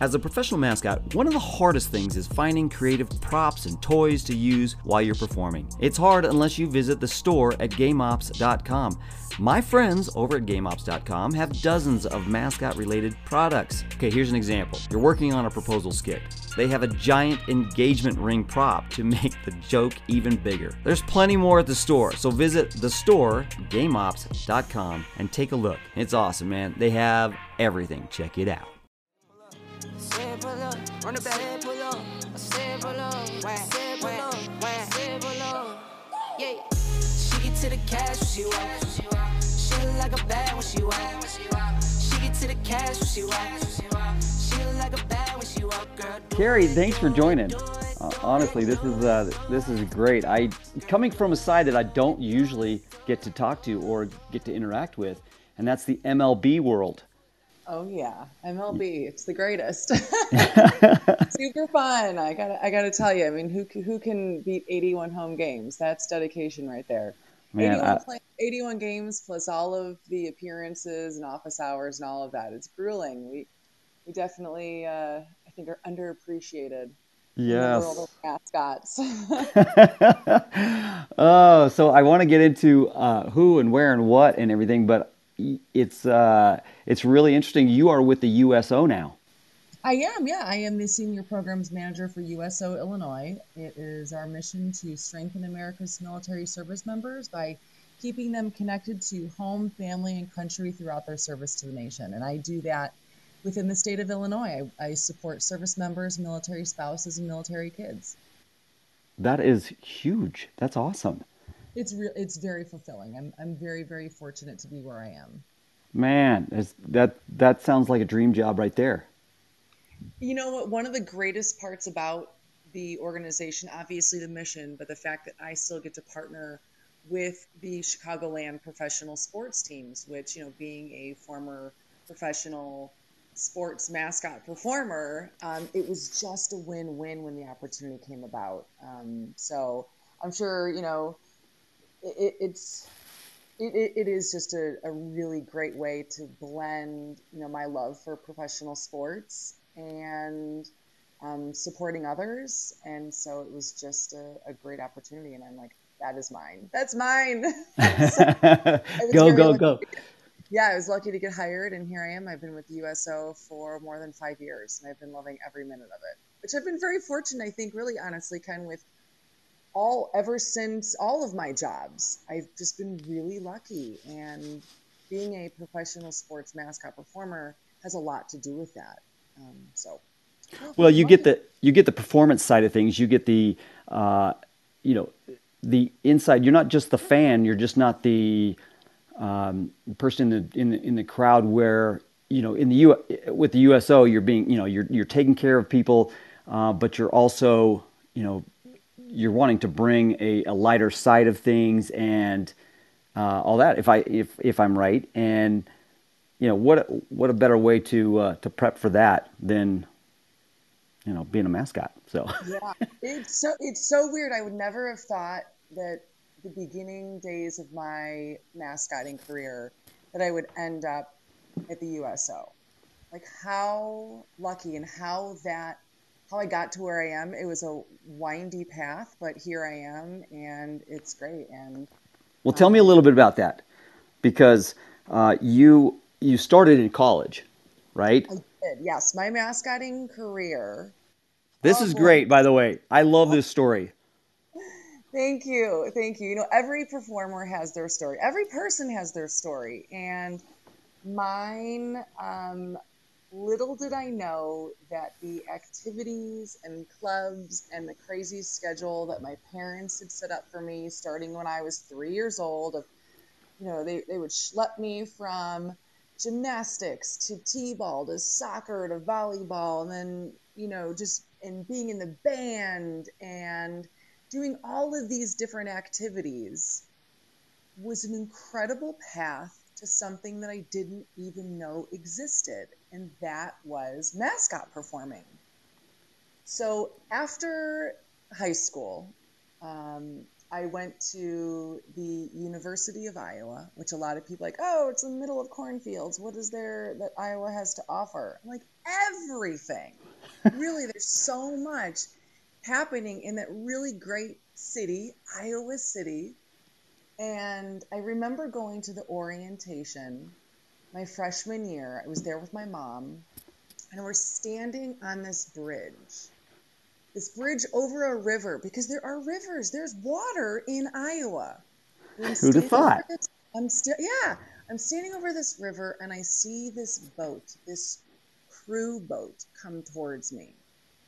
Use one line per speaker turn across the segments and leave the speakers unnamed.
As a professional mascot, one of the hardest things is finding creative props and toys to use while you're performing. It's hard unless you visit the store at GameOps.com. My friends over at GameOps.com have dozens of mascot related products. Okay, here's an example. You're working on a proposal skit. They have a giant engagement ring prop to make the joke even bigger. There's plenty more at the store, so visit the store, GameOps.com, and take a look. It's awesome, man. They have everything. Check it out.
Said pull up, run it back, said pull up, I said pull up, whack, said pull up, whack, said pull yeah. She get to the cash when she walk, she look like a bad when she walk, she get to the cash when she walk, she look like a bad when she walk, girl.
Carrie, thanks for joining. Uh, honestly, this is uh, this is great. I coming from a side that I don't usually get to talk to or get to interact with, and that's the MLB world.
Oh yeah, MLB, it's the greatest. Super fun. I gotta, I gotta tell you. I mean, who who can beat 81 home games? That's dedication right there.
Man,
81,
I-
play, 81 games plus all of the appearances and office hours and all of that. It's grueling. We we definitely, uh, I think, are underappreciated in the world of mascots.
oh, so I want to get into uh, who and where and what and everything, but it's uh, it's really interesting. You are with the USO now.
I am, yeah. I am the senior programs manager for USO Illinois. It is our mission to strengthen America's military service members by keeping them connected to home, family, and country throughout their service to the nation. And I do that within the state of Illinois. I, I support service members, military spouses, and military kids.
That is huge. That's awesome.
It's real. It's very fulfilling. I'm, I'm very, very fortunate to be where I am.
Man, it's, that that sounds like a dream job right there.
You know what? One of the greatest parts about the organization, obviously the mission, but the fact that I still get to partner with the Chicagoland professional sports teams, which, you know, being a former professional sports mascot performer, um, it was just a win win when the opportunity came about. Um, so I'm sure, you know, it, it's. It, it, is just a, a really great way to blend, you know, my love for professional sports and um, supporting others. And so it was just a, a great opportunity. And I'm like, that is mine. That's mine. So
go go
lucky
go.
Yeah, I was lucky to get hired, and here I am. I've been with the USO for more than five years, and I've been loving every minute of it. Which I've been very fortunate, I think, really honestly, kind of with all ever since all of my jobs. I've just been really lucky, and being a professional sports mascot performer has a lot to do with that. Um, so,
Well, you get the you get the performance side of things. You get the uh, you know the inside. You're not just the fan. You're just not the um, person in the in the, in the crowd where you know in the U with the USO you're being you know you're you're taking care of people, uh, but you're also you know you're wanting to bring a, a lighter side of things and uh, all that. If I if if I'm right, and you know what what a better way to uh, to prep for that than you know being a mascot. So
yeah, it's so it's so weird. I would never have thought that the beginning days of my mascotting career that I would end up at the USO. Like how lucky and how that how I got to where I am. It was a windy path, but here I am, and it's great. And
well, tell me a little bit about that because uh, you you started in college, right?
I did, yes, my mascotting career.
This
Oh,
is great, by the way. I love this story.
Thank you. Thank you. You know, every performer has their story. Every person has their story. And mine, um, little did I know that the activities and clubs and the crazy schedule that my parents had set up for me starting when I was three years old of, you know, they, they would schlep me from gymnastics to t-ball to soccer to volleyball and then, you know, just and being in the band and doing all of these different activities was an incredible path to something that I didn't even know existed, and that was mascot performing. So after high school, um, I went to the University of Iowa, which a lot of people like, oh, it's in the middle of cornfields. What is there that Iowa has to offer? I'm like, everything. really, there's so much happening in that really great city, Iowa City. And I remember going to the orientation my freshman year. I was there with my mom, and we're standing on this bridge this bridge over a river because there are rivers. There's water in Iowa.
Who'd have thought?
This, I'm still yeah. I'm standing over this river and I see this boat, this crew boat, come towards me,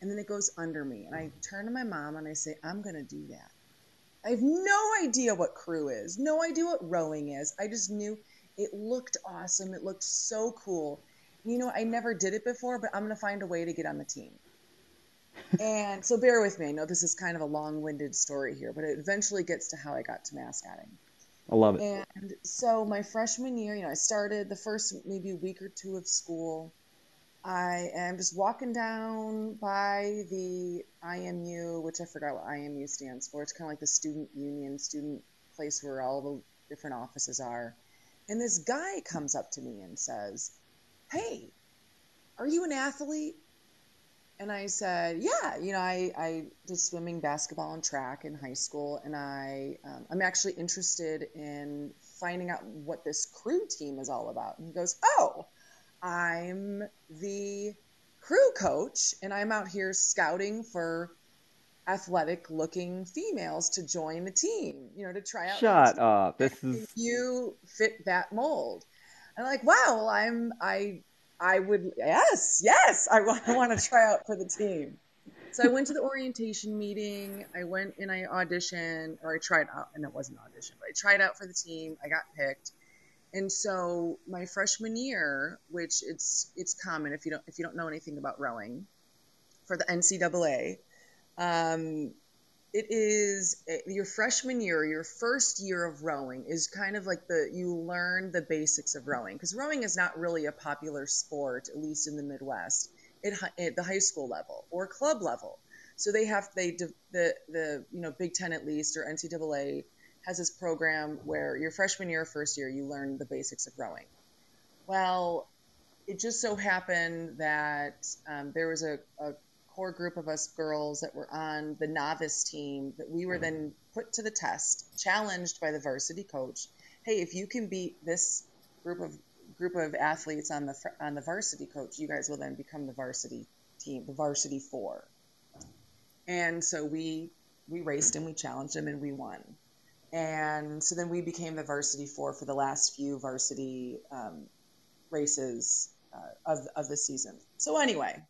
and then it goes under me. And I turn to my mom and I say, "I'm gonna do that." I have no idea what crew is, no idea what rowing is. I just knew it looked awesome. It looked so cool. You know, I never did it before, but I'm gonna find a way to get on the team and so bear with me. I know this is kind of a long-winded story here, but it eventually gets to how I got to mascotting.
I love it.
And so my freshman year, you know, I started the first maybe week or two of school. I am just walking down by the IMU, which I forgot what IMU stands for. It's kind of like the student union, student place where all the different offices are. And this guy comes up to me and says, Hey, are you an athlete? And I said, yeah, you know, I, I did swimming, basketball, and track in high school, and I um, I'm actually interested in finding out what this crew team is all about. And he goes, oh, I'm the crew coach, and I'm out here scouting for athletic looking females to join the team, you know, to try out.
Shut up. This is
you fit that mold. I'm like, wow, well, I'm I I would, yes, yes, I want, I want to try out for the team. So I went to the orientation meeting. I went and I auditioned, or I tried out, and it wasn't an audition, but I tried out for the team. I got picked, and so my freshman year, which it's it's common if you don't if you don't know anything about rowing, for the NCAA, um, it is eh, your freshman year, your first year of rowing is kind of like the you learn the basics of rowing because rowing is not really a popular sport, at least in the Midwest, at, at the high school level or club level. So they have they the the you know Big Ten at least or NCAA has this program where your freshman year, first year, you learn the basics of rowing. Well, it just so happened that um, there was a, a core group of us girls that were on the novice team that we were then put to the test, challenged by the varsity coach. Hey, if you can beat this group of group of athletes on the on the varsity coach, you guys will then become the varsity team, the varsity four. And so we we raced and we challenged them and we won. And so then we became the varsity four for the last few varsity um, races uh, of of the season. So anyway,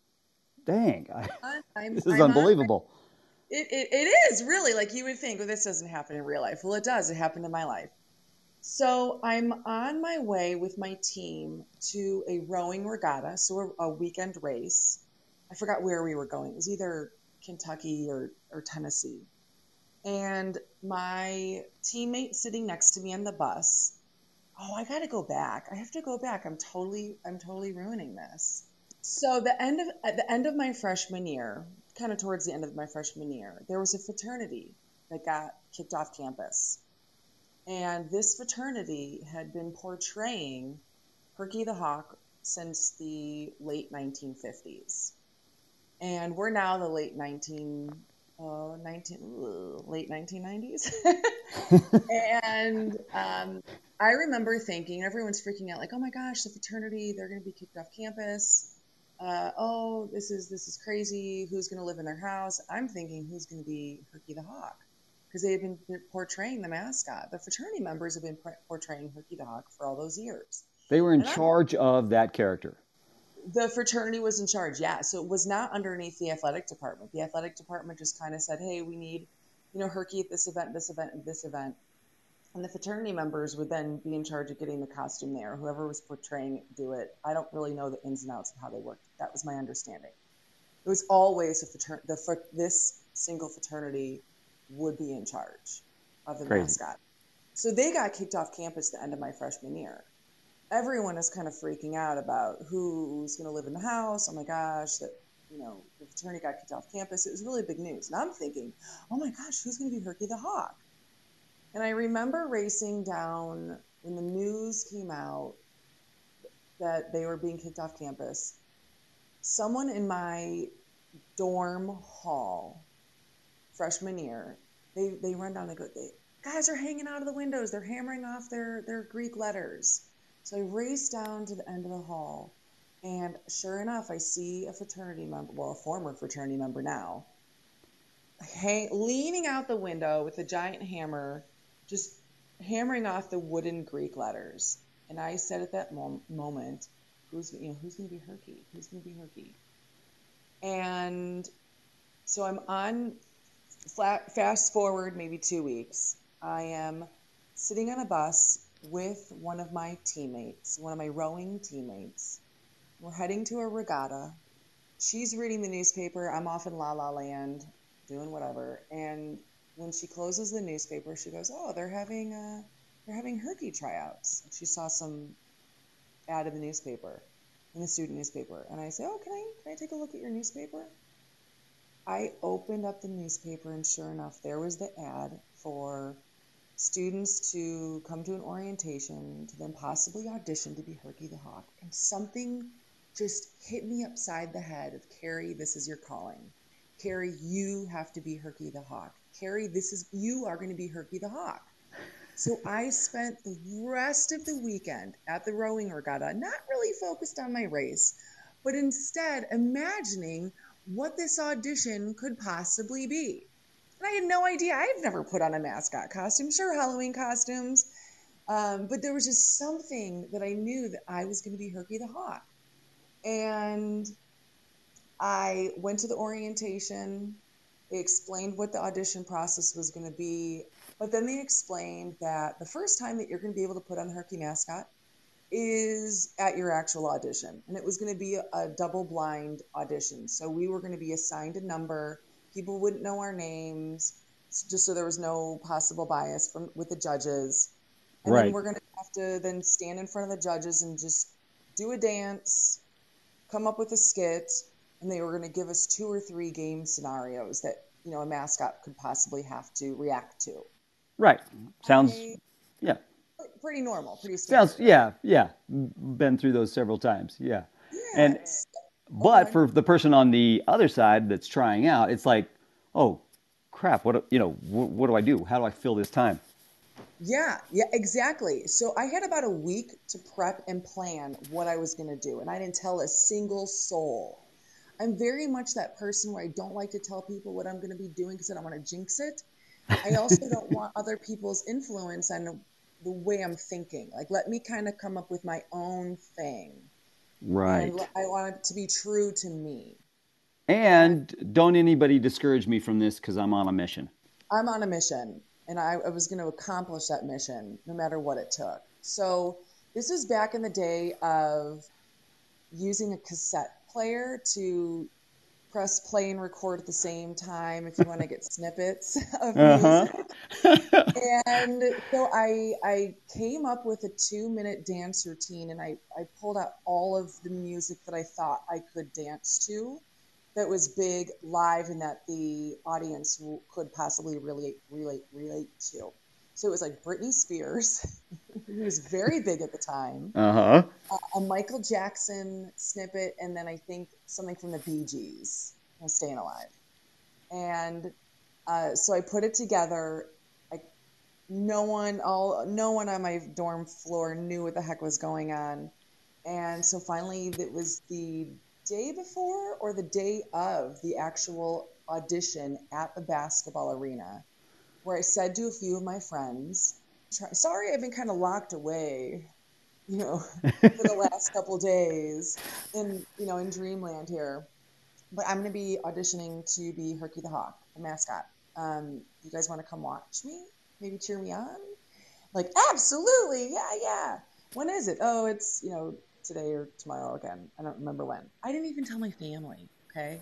Dang, I'm, this is I'm unbelievable.
On, it, it, it is really like you would think, well, this doesn't happen in real life. Well, it does. It happened in my life. So I'm on my way with my team to a rowing regatta, so a, a weekend race. I forgot where we were going. It was either Kentucky or, or Tennessee. And my teammate sitting next to me on the bus. Oh, I got to go back. I have to go back. I'm totally, I'm totally ruining this. So the end of at the end of my freshman year, kind of towards the end of my freshman year, there was a fraternity that got kicked off campus. And this fraternity had been portraying Herky the Hawk since the late 1950s. And we're now the late 19, uh, 19 late 1990s. and um, I remember thinking, everyone's freaking out, like, oh my gosh, the fraternity, they're going to be kicked off campus uh, oh, this is this is crazy. Who's going to live in their house? I'm thinking who's going to be Herky the Hawk because they have been portraying the mascot. The fraternity members have been portraying Herky the Hawk for all those years.
They were in and charge I'm, of that character.
The fraternity was in charge, yeah. So it was not underneath the athletic department. The athletic department just kind of said, "Hey, we need, you know, Herky at this event, this event, and this event." and the fraternity members would then be in charge of getting the costume there. Whoever was portraying it, do it. I don't really know the ins and outs of how they worked. That was my understanding. It was always a fraternity. The this single fraternity would be in charge of the Crazy. mascot. So they got kicked off campus the end of my freshman year. Everyone is kind of freaking out about who's going to live in the house. Oh my gosh, that you know the fraternity got kicked off campus. It was really big news, and I'm thinking, oh my gosh, who's going to be Herky the Hawk? And I remember racing down when the news came out that they were being kicked off campus. Someone in my dorm hall, freshman year, they, they run down and go, they, guys are hanging out of the windows. They're hammering off their, their Greek letters. So I race down to the end of the hall, and sure enough, I see a fraternity member, well, a former fraternity member now, hang, leaning out the window with a giant hammer, just hammering off the wooden Greek letters. And I said at that mom- moment, who's you know who's going to be Herky? Who's going to be Herky? And so I'm on. Flat, fast forward maybe two weeks. I am sitting on a bus with one of my teammates, one of my rowing teammates. We're heading to a regatta. She's reading the newspaper. I'm off in La La Land doing whatever. And when she closes the newspaper, she goes, "Oh, they're having uh, they're having Herky tryouts." She saw some ad in the newspaper, in the student newspaper, and I say, "Oh, can I can I take a look at your newspaper?" I opened up the newspaper, and sure enough, there was the ad for students to come to an orientation to then possibly audition to be Herky the Hawk. And something just hit me upside the head of Carrie, this is your calling. Carrie, you have to be Herky the Hawk. Carrie, this is you are going to be Herky the Hawk. So I spent the rest of the weekend at the rowing regatta, not really focused on my race, but instead imagining what this audition could possibly be. And I had no idea. I've never put on a mascot costume, sure, Halloween costumes. Um, but there was just something that I knew that I was going to be Herky the Hawk. And I went to the orientation. They explained what the audition process was going to be. But then they explained that the first time that you're going to be able to put on the Herky mascot is at your actual audition. And it was going to be a double blind audition. So we were going to be assigned a number. People wouldn't know our names, just so there was no possible bias from with the judges. And
Right.
then we're going to have to then stand in front of the judges and just do a dance, come up with a skit, and they were going to give us two or three game scenarios that you know a mascot could possibly have to react to.
Right. Sounds
I-
yeah.
pretty normal, pretty standard.
Sounds yeah, yeah. Been through those several times. Yeah. And
Yes.
But for the person on the other side that's trying out, it's like, "Oh, crap, what do- you know, wh- what do I do? How do I fill this time?"
Yeah, yeah, exactly. So I had about a week to prep and plan what I was going to do, and I didn't tell a single soul. I'm very much that person where I don't like to tell people what I'm going to be doing because I don't want to jinx it. I also don't want other people's influence on the way I'm thinking. Like, let me kind of come up with my own thing.
Right.
And I want it to be true to me.
And don't anybody discourage me from this because I'm on a mission.
I'm on a mission and I, I was going to accomplish that mission no matter what it took. So this was back in the day of using a cassette player to press play and record at the same time if you want to get snippets of
Uh-huh.
music. And so I I came up with a two minute dance routine and I, I pulled out all of the music that I thought I could dance to that was big live and that the audience could possibly relate relate relate to. So it was like Britney Spears, who was very big at the time,
Uh-huh.
a Michael Jackson snippet, and then I think something from the Bee Gees, know, "Staying Alive." And uh, so I put it together. I, no one, all, no one on my dorm floor knew what the heck was going on. And so finally, it was the day before or the day of the actual audition at the basketball arena, where I said to a few of my friends, "Sorry, I've been kind of locked away." You know, for the last couple days in you know in dreamland here but I'm going to be auditioning to be Herky the Hawk, the mascot. Um, you guys want to come watch me? Maybe cheer me on? Like, absolutely, yeah, yeah. When is it? Oh, it's you know today or tomorrow again. I don't remember when. I didn't even tell my family. Okay.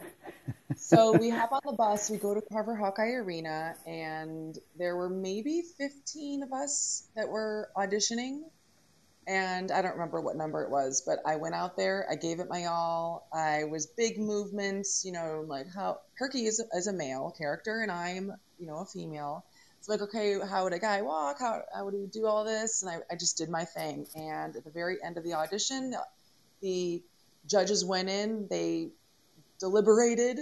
So we hop on the bus. We go to Carver Hawkeye Arena, and there were maybe 15 of us that were auditioning and I don't remember what number it was, but I went out there, I gave it my all. I was big movements, you know, like how Herky is is a male character and I'm, you know, a female. it's like, okay, how would a guy walk? How, how would he do all this? And I, I just did my thing. And at the very end of the audition, the judges went in, they deliberated,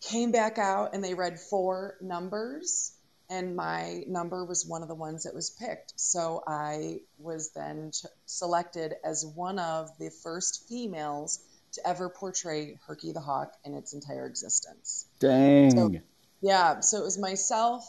came back out, and they read four numbers. And my number was one of the ones that was picked. So I was then ch- selected as one of the first females to ever portray Herky the Hawk in its entire existence.
Dang.
So, yeah, so it was myself,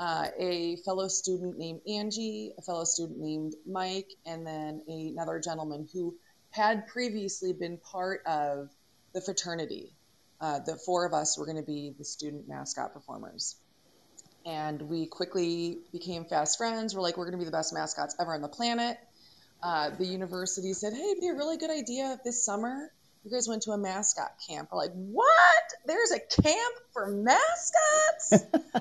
uh, a fellow student named Angie, a fellow student named Mike, and then another gentleman who had previously been part of the fraternity. Uh, the four of us were going to be the student mascot performers. And we quickly became fast friends. We're like, we're going to be the best mascots ever on the planet. Uh, the university said, hey, it'd be a really good idea if this summer you guys went to a mascot camp. We're like, what? There's a camp for mascots?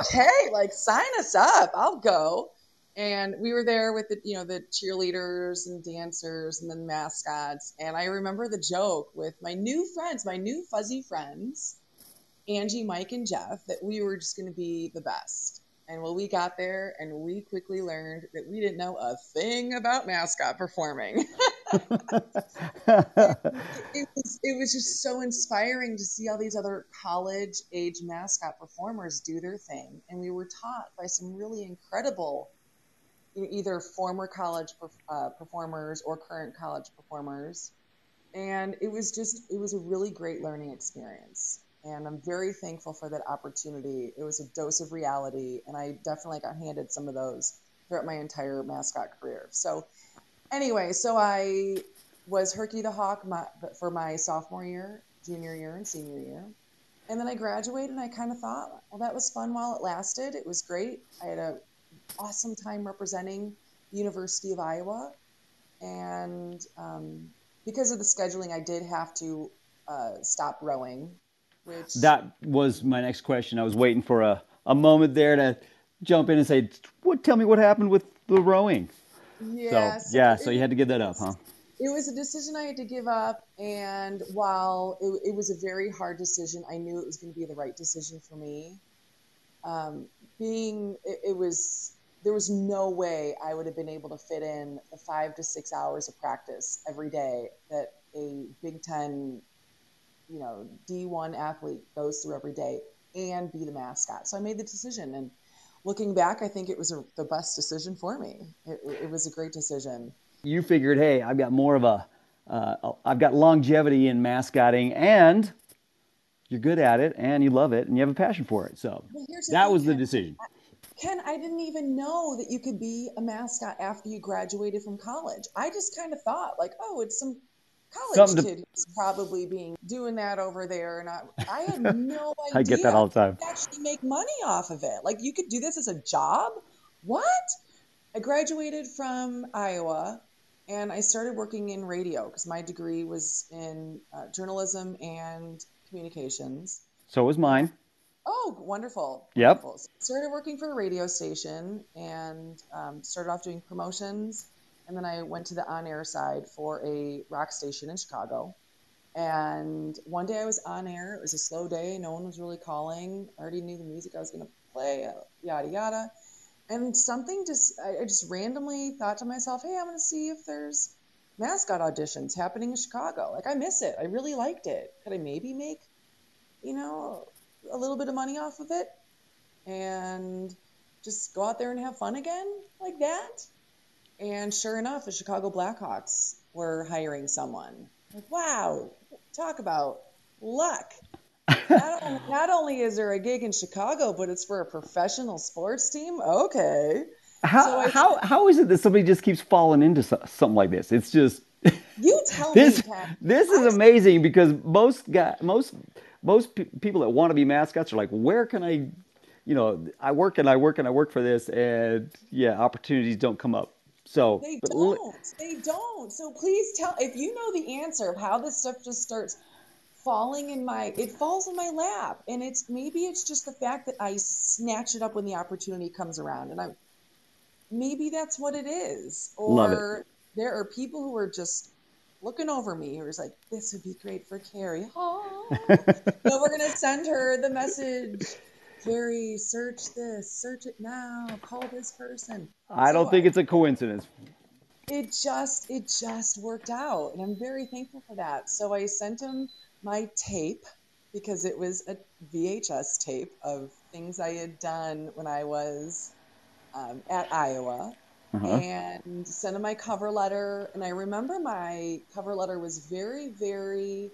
okay, like sign us up. I'll go. And we were there with the, you know, the cheerleaders and dancers and then mascots. And I remember the joke with my new friends, my new fuzzy friends, Angie, Mike, and Jeff, that we were just going to be the best. And well, we got there and we quickly learned that we didn't know a thing about mascot performing. it, was, it was just so inspiring to see all these other college age mascot performers do their thing. And we were taught by some really incredible, either former college uh, performers or current college performers. And it was just, it was a really great learning experience. And I'm very thankful for that opportunity. It was a dose of reality, and I definitely got handed some of those throughout my entire mascot career. So, anyway, so I was Herky the Hawk my, for my sophomore year, junior year, and senior year. And then I graduated and I kind of thought, well, that was fun while it lasted. It was great. I had an awesome time representing the University of Iowa. And um, because of the scheduling, I did have to uh, stop rowing. Which...
That was my next question. I was waiting for a, a moment there to jump in and say, what, tell me what happened with the rowing.
Yeah,
so, yeah, so you had to give that up, huh?
it was a decision I had to give up. And while it, it was a very hard decision, I knew it was going to be the right decision for me. Um, being, it, it, was, there was no way I would have been able to fit in the five to six hours of practice every day that a Big Ten, you know, D1 athlete goes through every day and be the mascot. So I made the decision. And looking back, I think it was a, the best decision for me. It, it was a great decision
you figured, hey, I've got more of a, uh, I've got longevity in mascotting, and you're good at it, and you love it, and you have a passion for it. So well, that thing, was the decision.
Ken, I didn't even know that you could be a mascot after you graduated from college. I just kind of thought, like, oh, it's some college Something kid who's probably being doing that over there, and I, I had no idea.
I get that all the time.
actually make money off of it. Like, you could do this as a job. What? I graduated from Iowa and I started working in radio because my degree was in uh, journalism and communications.
So was mine.
Oh, wonderful!
Yep.
Wonderful. Started working for a radio station and um, started off doing promotions, and then I went to the on-air side for a rock station in Chicago. And one day I was on air. It was a slow day. No one was really calling. I already knew the music I was going to play. Yada yada and something just I, just randomly thought to myself, hey, I'm going to see if there's mascot auditions happening in Chicago. Like I miss it. I really liked it. Could I maybe make, you know, a little bit of money off of it and just go out there and have fun again like that? And sure enough, the Chicago Blackhawks were hiring someone. Like, wow, talk about luck not, only, not only is there a gig in Chicago, but it's for a professional sports team. Okay.
How so I, how how is it that somebody just keeps falling into something like this? It's just
you tell
this,
me. Ken.
This is amazing because most guy most most pe- people that want to be mascots are like, where can I, you know, I work and I work and I work for this, and yeah, opportunities don't come up. So
they don't. Li- they don't. So please tell if you know the answer of how this stuff just starts falling in my it falls in my lap and it's maybe it's just the fact that i snatch it up when the opportunity comes around and i maybe that's what it is or
it.
there are people who are just looking over me was like this would be great for carrie oh. no we're gonna send her the message Carrie, search this, search it now, call this person.
I don't
So
think it's a coincidence.
it just it just worked out and i'm very thankful for that so i sent him my tape because it was a vhs tape of things i had done when i was um, at iowa
Uh-huh.
and sent him my cover letter and i remember my cover letter was very very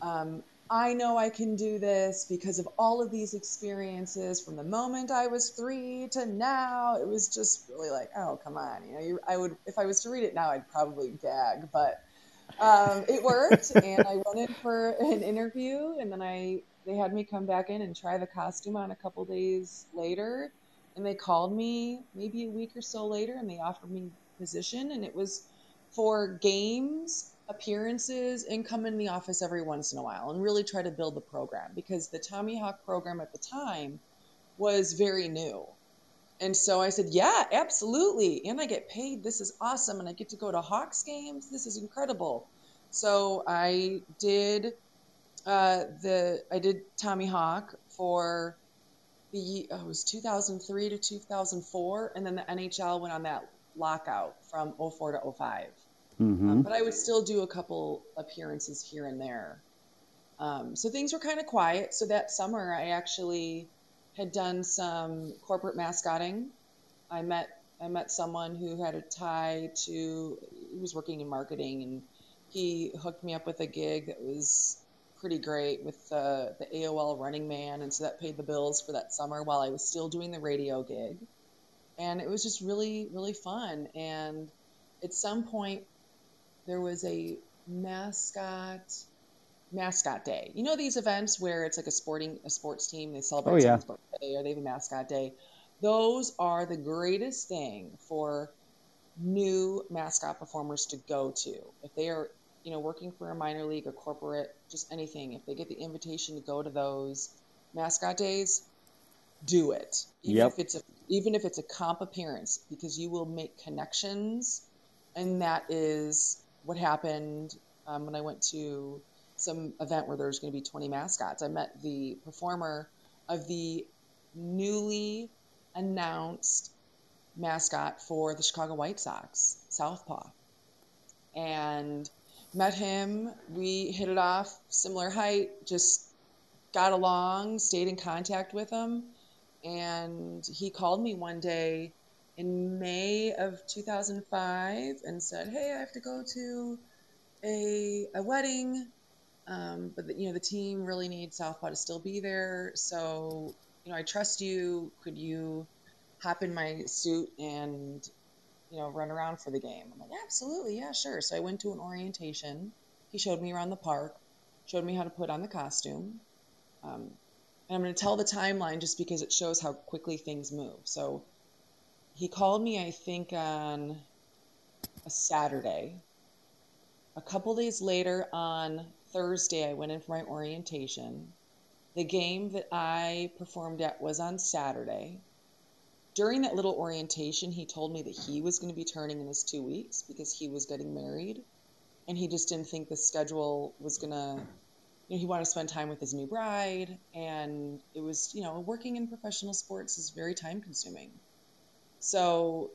um, I know I can do this because of all of these experiences from the moment I was three to now. It was just really like, oh, come on. You know, you, I would, if I was to read it now, I'd probably gag, but um, it worked. and I went in for an interview and then I, they had me come back in and try the costume on a couple days later. And they called me maybe a week or so later and they offered me a position. And it was for games, appearances, and come in the office every once in a while and really try to build the program because the Tommy Hawk program at the time was very new. And so I said, Yeah, absolutely. And I get paid. This is awesome. And I get to go to Hawks games. This is incredible. So I did uh, the I did Tommy Hawk for the oh, it was 2003 to 2004, and then the NHL went on that lockout from 04 to 05.
Mm-hmm.
Um, but I would still do a couple appearances here and there. Um, so things were kind of quiet. So that summer, I actually had done some corporate mascotting. I met I met someone who had a tie to he was working in marketing, and he hooked me up with a gig that was pretty great with uh, the AOL Running Man, and so that paid the bills for that summer while I was still doing the radio gig, and it was just really really fun. And at some point, there was a mascot mascot day. You know these events where it's like a sporting a sports team they celebrate
Oh, yeah.
someone's birthday or they have a mascot day. Those are the greatest thing for new mascot performers to go to. If they are, you know, working for a minor league or corporate, just anything, if they get the invitation to go to those mascot days, do it. Even
Yep.
if it's a even if it's a comp appearance, because you will make connections and that is what happened um, when I went to some event where there was going to be 20 mascots. I met the performer of the newly announced mascot for the Chicago White Sox, Southpaw, and met him. We hit it off, similar height, just got along, stayed in contact with him, and he called me one day in May of 2005 and said, "Hey, I have to go to a a wedding, um, but the, you know the team really needs Southpaw to still be there. So you know I trust you. Could you hop in my suit and you know run around for the game?" I'm like, "Absolutely, yeah, sure." So I went to an orientation. He showed me around the park, showed me how to put on the costume. Um, and I'm going to tell the timeline just because it shows how quickly things move. So he called me, I think, on a Saturday. A couple days later, on Thursday, I went in for my orientation. The game that I performed at was on Saturday. During that little orientation, he told me that he was going to be turning in his two weeks because he was getting married. And he just didn't think the schedule was going to, you know, he wanted to spend time with his new bride. And it was, you know, working in professional sports is very time consuming. So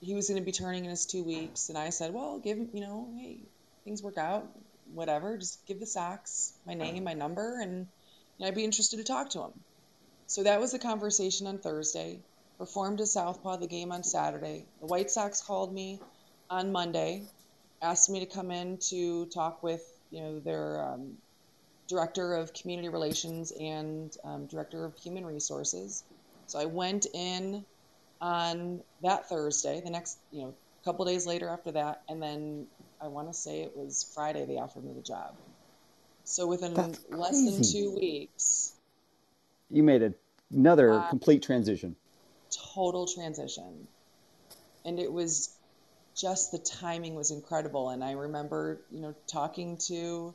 he was going to be turning in his two weeks. And I said, well, give him, you know, hey, things work out, whatever. Just give the Sox my name, my number, and you know, I'd be interested to talk to him. So that was the conversation on Thursday. Performed at Southpaw the game on Saturday. The White Sox called me on Monday, asked me to come in to talk with you know their um, director of community relations and um, director of human resources. So I went in on that Thursday. The next you know a couple days later after that, and then I want to say it was Friday they offered me the job. So within less than two weeks,
You made a, another
Uh,
complete transition.
Total transition. And it was just the timing was incredible. And I remember, you know, talking to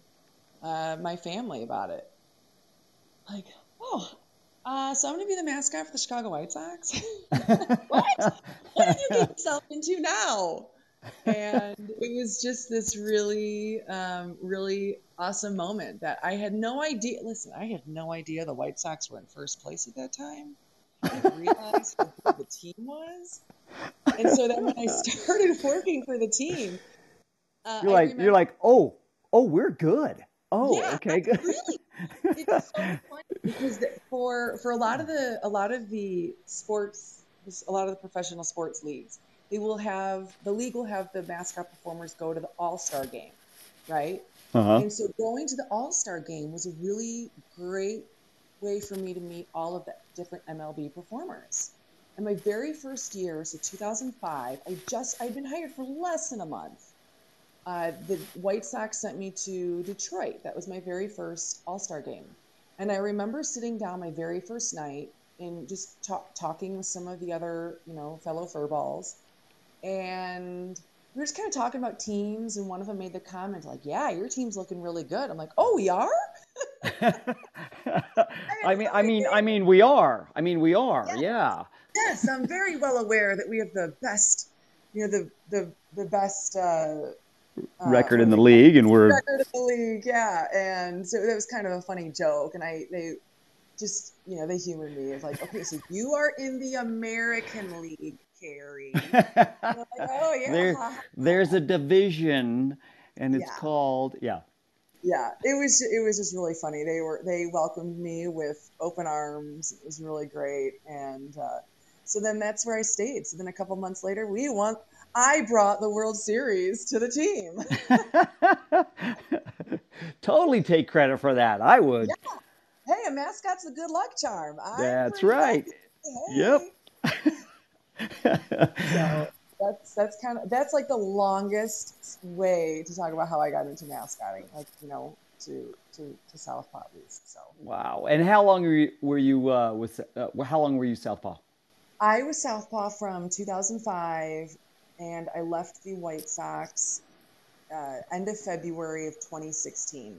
uh, my family about it. Like, oh, uh, so I'm going to be the mascot for the Chicago White Sox? what? What did you get yourself into now? and it was just this really, um, really awesome moment that I had no idea. Listen, I had no idea the White Sox were in first place at that time. I didn't who the team was. And so then when I started working for the team,
uh, you're like remember, you're like, oh, oh, we're good. Oh,
yeah,
okay, good.
Really, it's so funny because for for a lot of the a lot of the sports, a lot of the professional sports leagues, they will have the league will have the mascot performers go to the All Star game, right? Uh-huh. And so going to the All Star game was a really great way for me to meet all of the different MLB performers. And my very first year, so 2005, I just I'd been hired for less than a month. Uh, the White Sox sent me to Detroit. That was my very first All Star game, and I remember sitting down my very first night and just talk, talking with some of the other, you know, fellow furballs, and we were just kind of talking about teams, and one of them made the comment like, "Yeah, your team's looking really good." I'm like, "Oh, we are."
I mean, I mean, I mean, we are. I mean, we are. Yes. Yeah.
Yes, I'm very well aware that we have the best, you know, the the the best uh,
record uh, in the league, and we're
record in the league. Yeah, and so that was kind of a funny joke, and I they just you know they humored me. It's like, okay, so you are in the American League, Carrie. like,
oh yeah. There, there's a division, and it's yeah. called yeah
yeah, it was it was just really funny. They were they welcomed me with open arms. It was really great, and uh, so then that's where I stayed. So then a couple months later, we won. I brought the World Series to the team.
totally take credit for that. I would.
Yeah. Hey, a mascot's a good luck charm.
I'm that's right. Hey. Yep.
so, that's that's kind of that's like the longest way to talk about how I got into mascotting, like you know, to to to Southpaw at least. So
wow. And how long were you were you uh, with uh, how long were you Southpaw?
I was Southpaw from 2005, and I left the White Sox uh, end of February of 2016.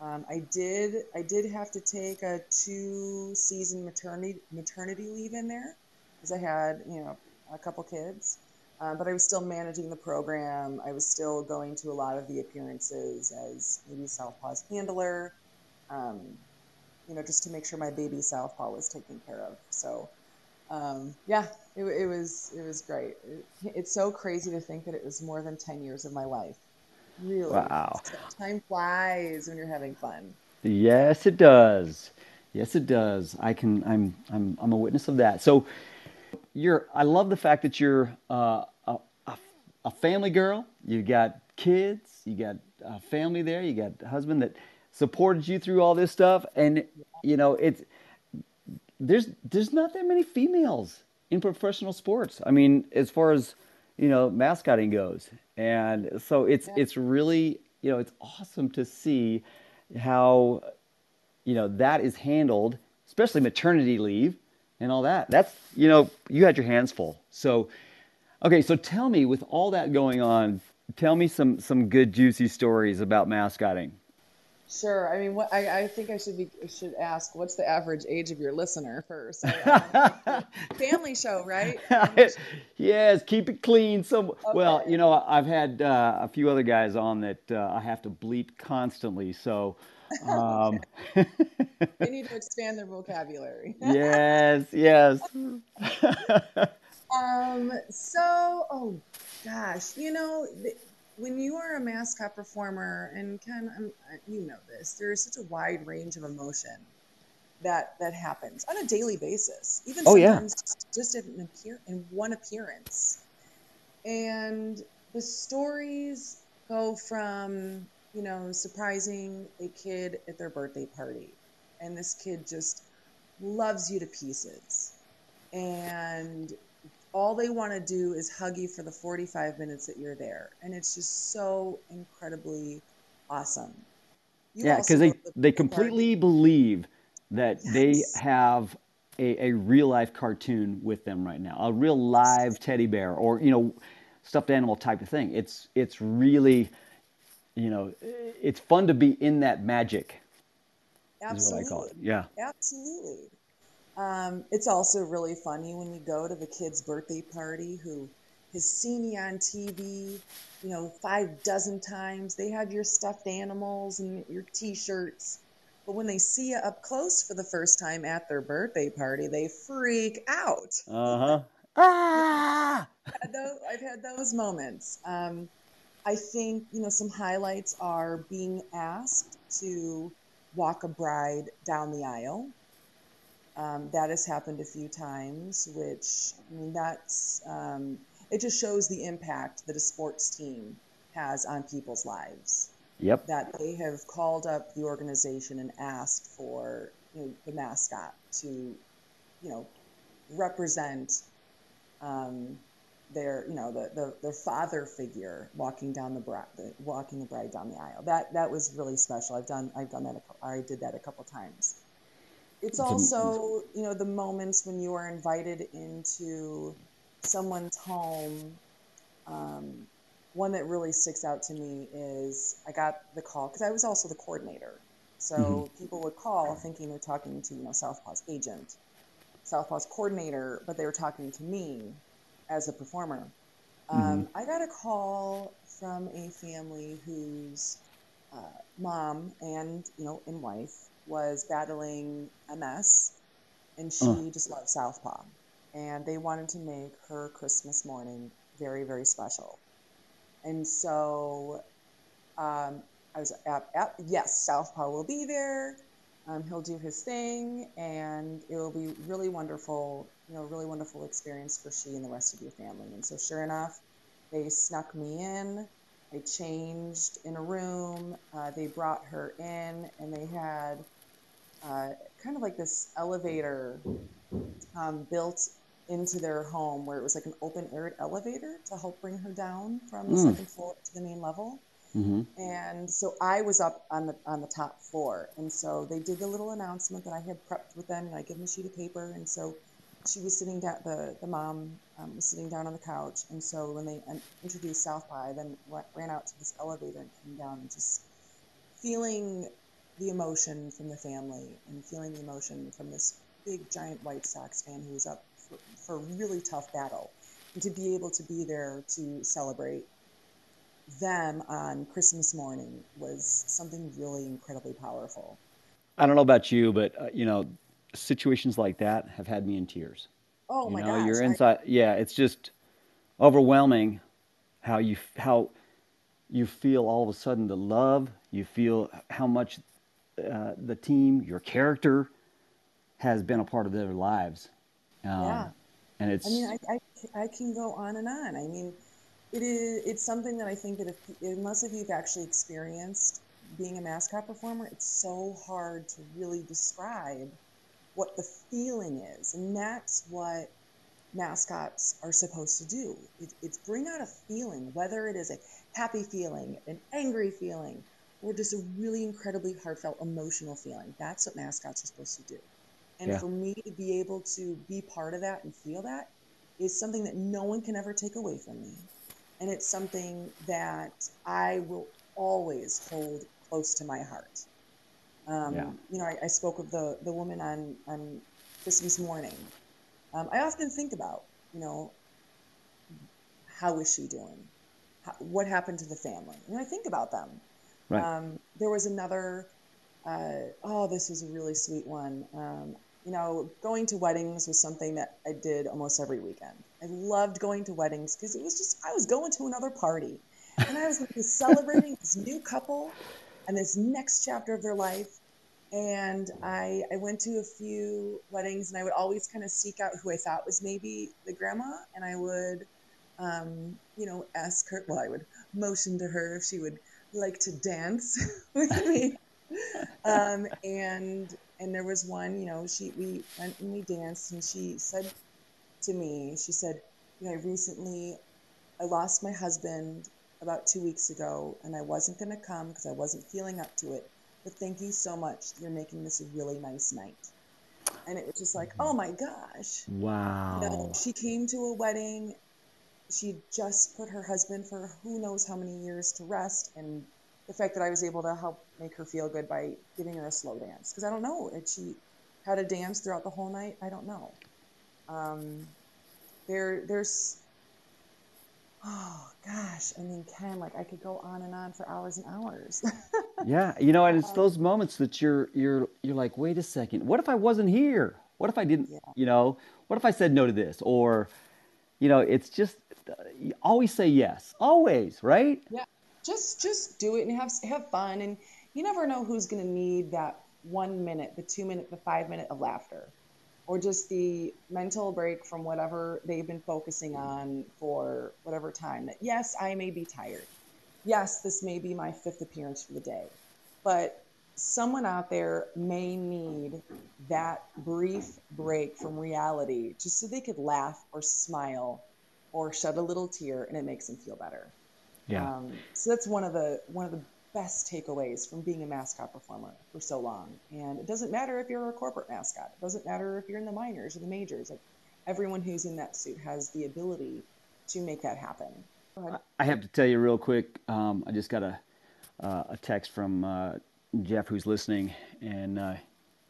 Um, I did I did have to take a two season maternity maternity leave in there because I had you know a couple kids. Um, but I was still managing the program. I was still going to a lot of the appearances as maybe Southpaw's handler, um, you know, just to make sure my baby Southpaw was taken care of. So, um, yeah, it, it, was it was great. It, it's so crazy to think that it was more than ten years of my life. Really,
wow.
Time flies when you're having fun.
Yes, it does. Yes, it does. I can. I'm. I'm. I'm a witness of that. So you're I love the fact that you're uh, a, a, a, family girl. You got kids, you got a family there, you got a husband that supported you through all this stuff, and you know it's there's there's not that many females in professional sports. I mean, as far as you know, mascotting goes, and so it's it's really you know it's awesome to see how you know that is handled, especially maternity leave and all that. That's, you know, you had your hands full. So, okay, so tell me, with all that going on, tell me some some good juicy stories about mascotting.
Sure. I mean, what I, I think I should be should ask. What's the average age of your listener first? family show, right? Family show.
yes. Keep it clean. Some. Okay. Well, you know, I've had uh, a few other guys on that uh, I have to bleep constantly. So um,
they need to expand their vocabulary.
yes, yes.
um. So, oh gosh, you know, when you are a mascot performer, and Ken, I'm, you know this, there is such a wide range of emotion that that happens on a daily basis. Even oh, sometimes yeah. just in, an appear, in one appearance, and the stories go from you know, surprising a kid at their birthday party. And this kid just loves you to pieces. And all they want to do is hug you for the 45 minutes that you're there. And it's just so incredibly awesome.
You yeah, because they, the they completely party. believe that yes. they have a, a real life cartoon with them right now, a real live teddy bear or, you know, stuffed animal type of thing. It's, it's really you know, it's fun to be in that magic.
Absolutely.
Is what I call it. Yeah.
Absolutely. Um, it's also really funny when we go to the kid's birthday party who has seen you on TV, you know, five dozen times. They have your stuffed animals and your T-shirts. But when they see you up close for the first time at their birthday party, they freak out.
Uh huh. ah!
I've had those, I've had those moments. Um, I think, you know, some highlights are being asked to walk a bride down the aisle. Um, that has happened a few times, which, I mean, that's, um, it just shows the impact that a sports team has on people's lives.
Yep.
That they have called up the organization and asked for you know, the mascot to, you know, represent um, their, you know, the, the their father figure walking down the bride, walking the bride down the aisle. That that was really special. I've done I've done that. A, I did that a couple times. It's also, you know, the moments when you are invited into someone's home. Um, one that really sticks out to me is I got the call because I was also the coordinator. So mm-hmm. people would call thinking they're talking to, you know, Southpaw's agent, Southpaw's coordinator, but they were talking to me as a performer. Um, mm-hmm. I got a call from a family whose uh, mom and, you know, and wife was battling MS and she uh. just loved Southpaw and they wanted to make her Christmas morning very, very special. And so um, I was at, at, yes, Southpaw will be there. Um, he'll do his thing, and it will be really wonderful, you know, really wonderful experience for she and the rest of your family. And so, sure enough, they snuck me in. I changed in a room. Uh, they brought her in, and they had uh, kind of like this elevator um, built into their home where it was like an open air elevator to help bring her down from the mm. second floor to the main level. Mm-hmm. And so I was up on the on the top floor, and so they did the little announcement that I had prepped with them, and I gave them a sheet of paper, and so she was sitting down. The the mom um, was sitting down on the couch, and so when they introduced Southpaw, I then ran out to this elevator and came down, and just feeling the emotion from the family, and feeling the emotion from this big giant White Sox fan who was up for, for a really tough battle. And to be able to be there to celebrate them on Christmas morning was something really incredibly powerful.
I don't know about you, but uh, you know, situations like that have had me in tears.
Oh
you
my
know,
gosh!
You're inside. I... Yeah, it's just overwhelming how you how you feel all of a sudden the love. You feel how much uh, the team, your character, has been a part of their lives.
Um, yeah.
And it's.
I mean, I, I, I can go on and on. I mean, it is. It's something that I think that if unless if you've actually experienced being a mascot performer, it's so hard to really describe what the feeling is, and that's what mascots are supposed to do. It, it's bring out a feeling, whether it is a happy feeling, an angry feeling, or just a really incredibly heartfelt emotional feeling. That's what mascots are supposed to do. And yeah. for me to be able to be part of that and feel that is something that no one can ever take away from me. And it's something that I will always hold close to my heart. Um, yeah. You know, I, I, spoke of the, the woman on, on Christmas morning. Um, I often think about, you know, how is she doing? How, what happened to the family? And I think about them. Right. Um, there was another, uh, oh, this was a really sweet one. Um, you know, going to weddings was something that I did almost every weekend. I loved going to weddings because it was just, I was going to another party. And I was like celebrating this new couple and this next chapter of their life. And I, I went to a few weddings and I would always kind of seek out who I thought was maybe the grandma. And I would, um, you know, ask her, well, I would motion to her if she would like to dance with me. Um, and and there was one, you know, she we went and we danced, and she said to me, she said, you know, I recently I lost my husband about two weeks ago, and I wasn't going to come because I wasn't feeling up to it. But thank you so much. You're making this a really nice night. And it was just like, oh my gosh.
Wow.
You know, she came to a wedding. She just put her husband for who knows how many years to rest. And the fact that I was able to help make her feel good by giving her a slow dance because I don't know if she had a dance throughout the whole night. I don't know. Um, there, there's Oh gosh, I mean, Ken, like I could go on and on for hours and hours.
yeah, you know, and it's um, those moments that you're you're you're like, wait a second, what if I wasn't here? What if I didn't? Yeah. You know, what if I said no to this? Or, you know, it's just you always say yes, always, right?
Yeah, just just do it and have have fun, and you never know who's going to need that one minute, the two minute, the five minute of laughter or just the mental break from whatever they've been focusing on for whatever time. That yes, I may be tired. Yes, this may be my fifth appearance for the day. But someone out there may need that brief break from reality just so they could laugh or smile or shed a little tear and it makes them feel better.
Yeah.
Um, so that's one of the one of the best takeaways from being a mascot performer for so long. And it doesn't matter if you're a corporate mascot. It doesn't matter if you're in the minors or the majors. Like everyone who's in that suit has the ability to make that happen.
I have to tell you real quick. Um, I just got a uh, a text from uh, Jeff who's listening, and uh,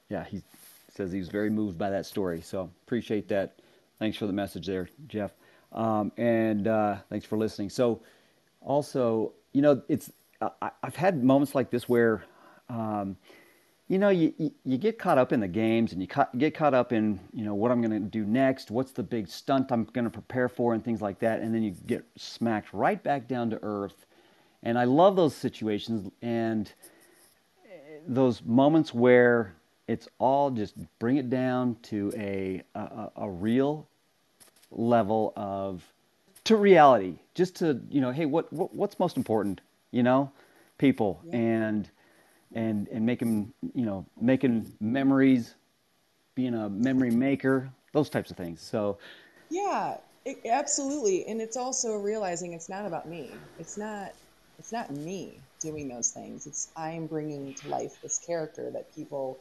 yeah, he says he was very moved by that story. So appreciate that. Thanks for the message there, Jeff, um, and uh, thanks for listening. So also, you know, it's I, have had moments like this where, um, you know, you, you, get caught up in the games and you ca- get caught up in, you know, what I'm going to do next, what's the big stunt I'm going to prepare for, and things like that. And then you get smacked right back down to earth. And I love those situations and those moments where it's all just bring it down to a, a, a real level of to reality just to you know hey what, what what's most important you know, people yeah. and and and making you know making memories, being a memory maker, those types of things. So
yeah, it, absolutely, and it's also realizing it's not about me. It's not it's not me doing those things. It's I'm bringing to life this character that people,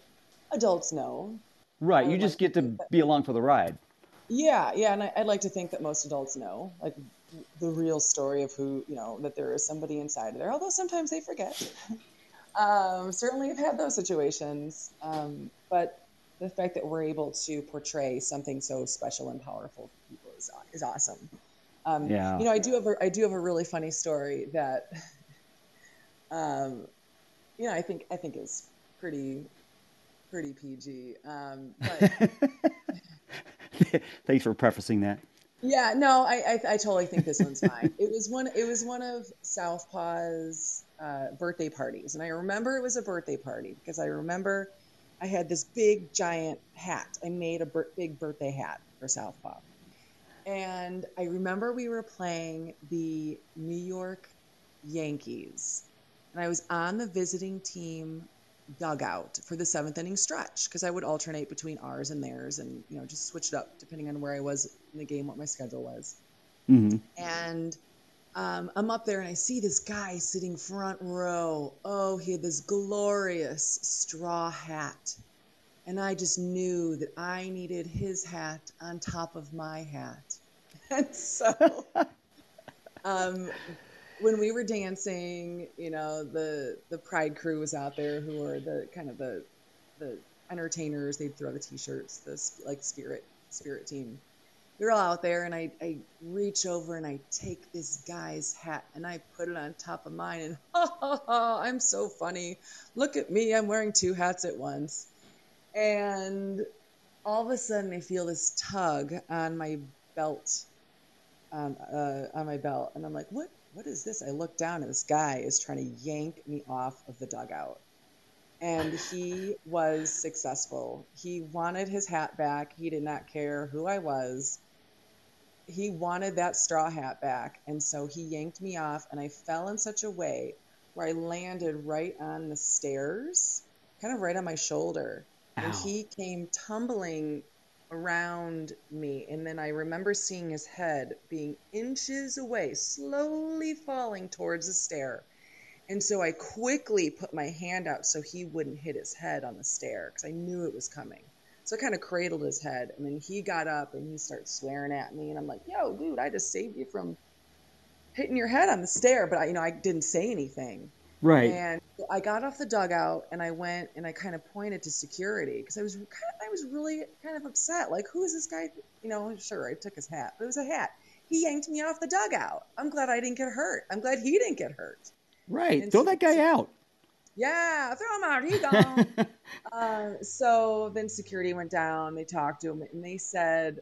adults know.
Right, you just get to be along for the ride.
Yeah, yeah, and I, would like to think that most adults know. Like the real story of who you know that there is somebody inside of there although sometimes they forget. Um, certainly have had those situations um, but the fact that we're able to portray something so special and powerful for people is, is awesome. Um, yeah. you know i do have a, i do have a really funny story that um, you know i think i think is pretty pretty pg um, but
thanks for prefacing that
yeah, no, I, I, I totally think this one's fine. it was one it was one of Southpaw's uh, birthday parties, and I remember it was a birthday party because I remember I had this big giant hat. I made a big birthday hat for Southpaw, and I remember we were playing the New York Yankees, and I was on the visiting team dugout for the seventh inning stretch because I would alternate between ours and theirs and, you know, just switch it up depending on where I was in the game, what my schedule was. Mm-hmm. And um, I'm up there and I see this guy sitting front row. Oh, he had this glorious straw hat. And I just knew that I needed his hat on top of my hat. And so um, when we were dancing, you know, the the pride crew was out there who were the kind of the the entertainers. They'd throw the t-shirts, the like spirit spirit team. They're all out there, and I I reach over and I take this guy's hat and I put it on top of mine, and ha ha ha! I'm so funny. Look at me, I'm wearing two hats at once, and all of a sudden I feel this tug on my belt, um, uh, on my belt, and I'm like, what what is this? I look down and this guy is trying to yank me off of the dugout. And he was successful. He wanted his hat back. He did not care who I was. He wanted that straw hat back. And so he yanked me off, and I fell in such a way where I landed right on the stairs, kind of right on my shoulder. Ow. And he came tumbling around me. And then I remember seeing his head being inches away, slowly falling towards the stair. And so I quickly put my hand out so he wouldn't hit his head on the stair because I knew it was coming. So I kind of cradled his head. And then he got up and he starts swearing at me. And I'm like, yo, dude, I just saved you from hitting your head on the stair. But I, you know, I didn't say anything.
Right.
And I got off the dugout and I went and I kind of pointed to security because I was kind was really kind of upset. Like, who is this guy? You know, sure, I took his hat, but it was a hat. he yanked me off the dugout. I'm glad I didn't get hurt. I'm glad he didn't get hurt.
Right.
And
Throw
so-
that guy out.
Yeah, throw him out. He gone. uh, so then security went down. They talked to him, and they said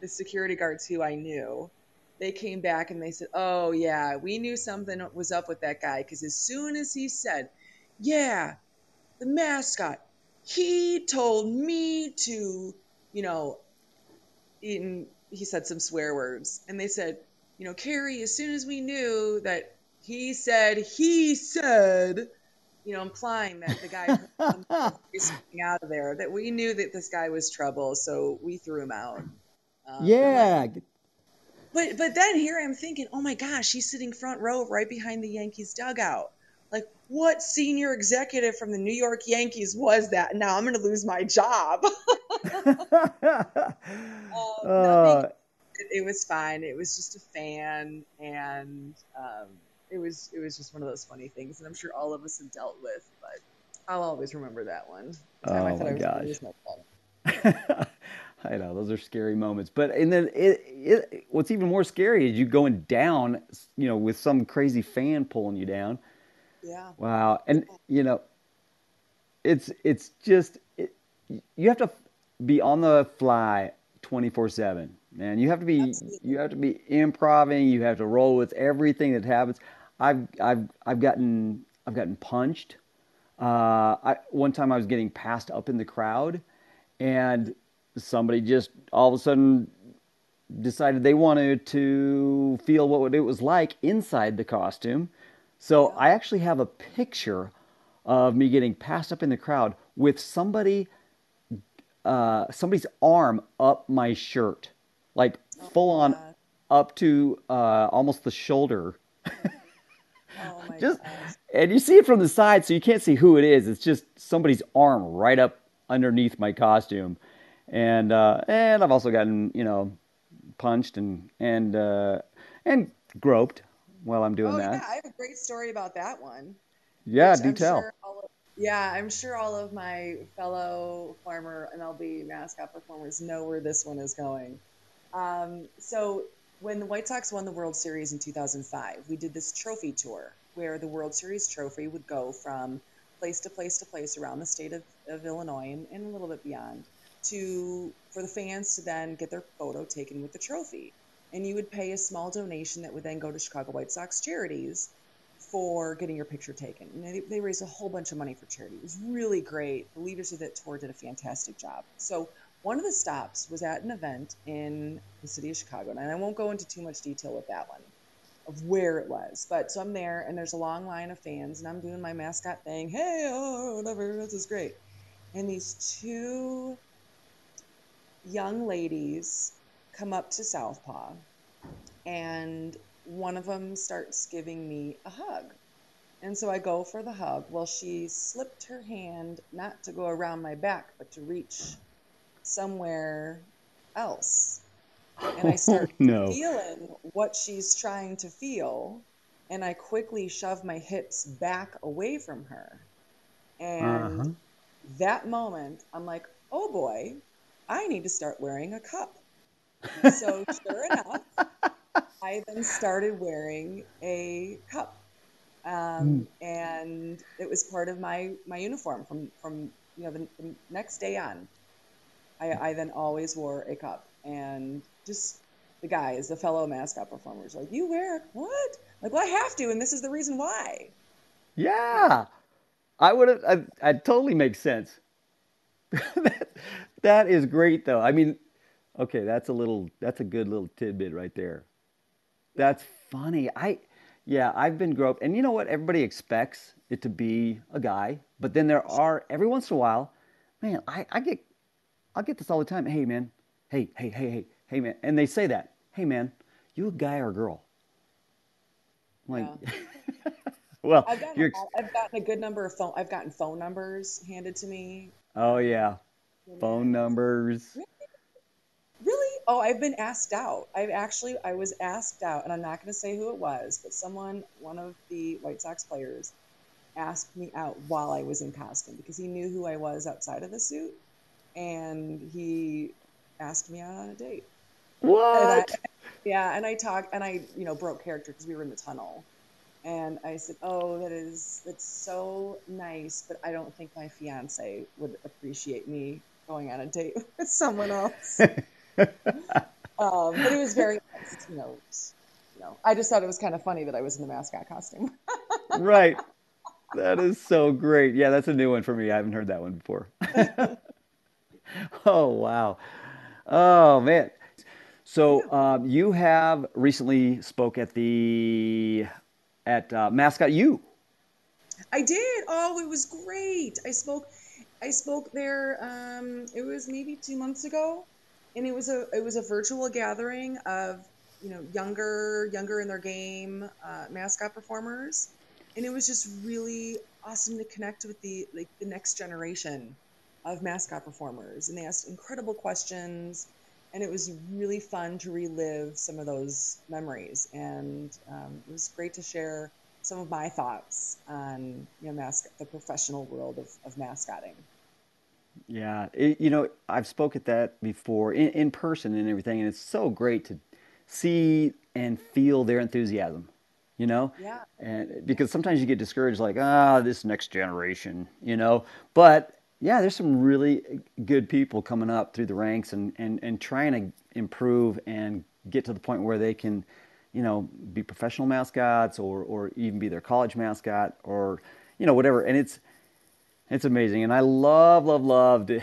the security guards who I knew, they came back and they said, "Oh yeah, we knew something was up with that guy because as soon as he said, yeah, the mascot, he told me to, you know, in he said some swear words, and they said, you know, Carrie, as soon as we knew that he said he said." you know, implying that the guy was getting out of there, that we knew that this guy was trouble, so we threw him out. Um,
Yeah.
But but then here I'm thinking, oh my gosh, he's sitting front row right behind the Yankees dugout. What senior executive from the New York Yankees was that? Now I'm going to lose my job.
uh,
nothing. it, it was fine. It was just a fan, and um, it was it was just one of those funny things, and I'm sure all of us have dealt with. But I'll always remember that one. The time I
Oh my gosh.
my.
I know those are scary moments, but and then it, it, what's even more scary is you going down, you know, with some crazy fan pulling you down.
Yeah.
Wow, and you know, it's it's just it, you have to be on the fly twenty four seven, man. You have to be
Absolutely.
you have to be improving. You have to roll with everything that happens. I've I've I've gotten I've gotten punched. Uh, I one time I was getting passed up in the crowd, and somebody just all of a sudden decided they wanted to feel what it was like inside the costume. So I actually have a picture of me getting passed up in the crowd with somebody, uh, somebody's arm up my shirt, like full on
God.
up to uh, almost the shoulder.
Oh
Just
gosh.
and you see it from the side, so you can't see who it is. It's just somebody's arm right up underneath my costume, and uh, and I've also gotten you know punched and and uh, and groped while I'm doing
Oh
that.
yeah, I have a great story about that one.
Yeah, detail.
Sure yeah, I'm sure all of my fellow former MLB mascot performers know where this one is going. Um, so when the White Sox won the World Series in 2005, we did this trophy tour where the World Series trophy would go from place to place to place around the state of, of Illinois and, and a little bit beyond to for the fans to then get their photo taken with the trophy. And you would pay a small donation that would then go to Chicago White Sox charities for getting your picture taken. And they, they raised a whole bunch of money for charity. It was really great. The leaders of that tour did a fantastic job. So one of the stops was at an event in the city of Chicago, and I won't go into too much detail with that one of where it was. But so I'm there, and there's a long line of fans, and I'm doing my mascot thing. Hey, oh, whatever, this is great. And these two young ladies come up to Southpaw, and one of them starts giving me a hug. And so I go for the hug. Well, she slipped her hand not to go around my back, but to reach somewhere else. And I start
no.
feeling what she's trying to feel. And I quickly shove my hips back away from her. And
Uh-huh.
that moment, I'm like, oh boy, I need to start wearing a cup. So sure enough, I then started wearing a cup, um, and it was part of my my uniform from from you know the, the next day on. I, I then always wore a cup, and just the guys, the fellow mascot performers, like you wear what? Like, well, I have to, and this is the reason why.
Yeah, I would have. I, I totally makes sense. that, that is great, though. I mean, okay, that's a little. That's a good little tidbit right there. That's funny. I, yeah, I've been groped, and you know what? Everybody expects it to be a guy, but then there are every once in a while, man. I, I get, I get this all the time. Hey, man. Hey, hey, hey, hey, hey, man. And they say that. Hey, man, you a guy or a girl? I'm like, well,
I've gotten,
you're.
a lot- I've gotten a good number of phone. I've gotten phone numbers handed to me.
Oh yeah, phone numbers.
Really? Oh, I've been asked out. I've actually, I was asked out, and I'm not going to say who it was, but someone, one of the White Sox players, asked me out while I was in costume because he knew who I was outside of the suit, and he asked me out on a date.
What?
I, yeah, and I talked and I, you know, broke character because we were in the tunnel. And I said, "Oh, that is that's so nice, but I don't think my fiance would appreciate me going on a date with someone else." um, but it was very, nice, you know, you know. I just thought it was kind of funny that I was in the mascot costume.
right. That is so great. Yeah, that's a new one for me. I haven't heard that one before. oh wow. Oh man. So um, you have recently spoke at the at uh, Mascot U.
I did. Oh, it was great. I spoke. I spoke there. Um, it was maybe two months ago, and it was a it was a virtual gathering of you know younger younger in their game uh, mascot performers, and it was just really awesome to connect with the like the next generation of mascot performers, and they asked incredible questions, and it was really fun to relive some of those memories, and um, it was great to share some of my thoughts on you know mascot the professional world of, of mascotting.
Yeah, it, you know, I've spoke at that before in, in person and everything, and it's so great to see and feel their enthusiasm. You know,
Yeah.
and because sometimes you get discouraged, like ah, this next generation, you know. But yeah, there's some really good people coming up through the ranks and and and trying to improve and get to the point where they can, you know, be professional mascots or or even be their college mascot or you know whatever. And it's it's amazing, and I love, love, love to,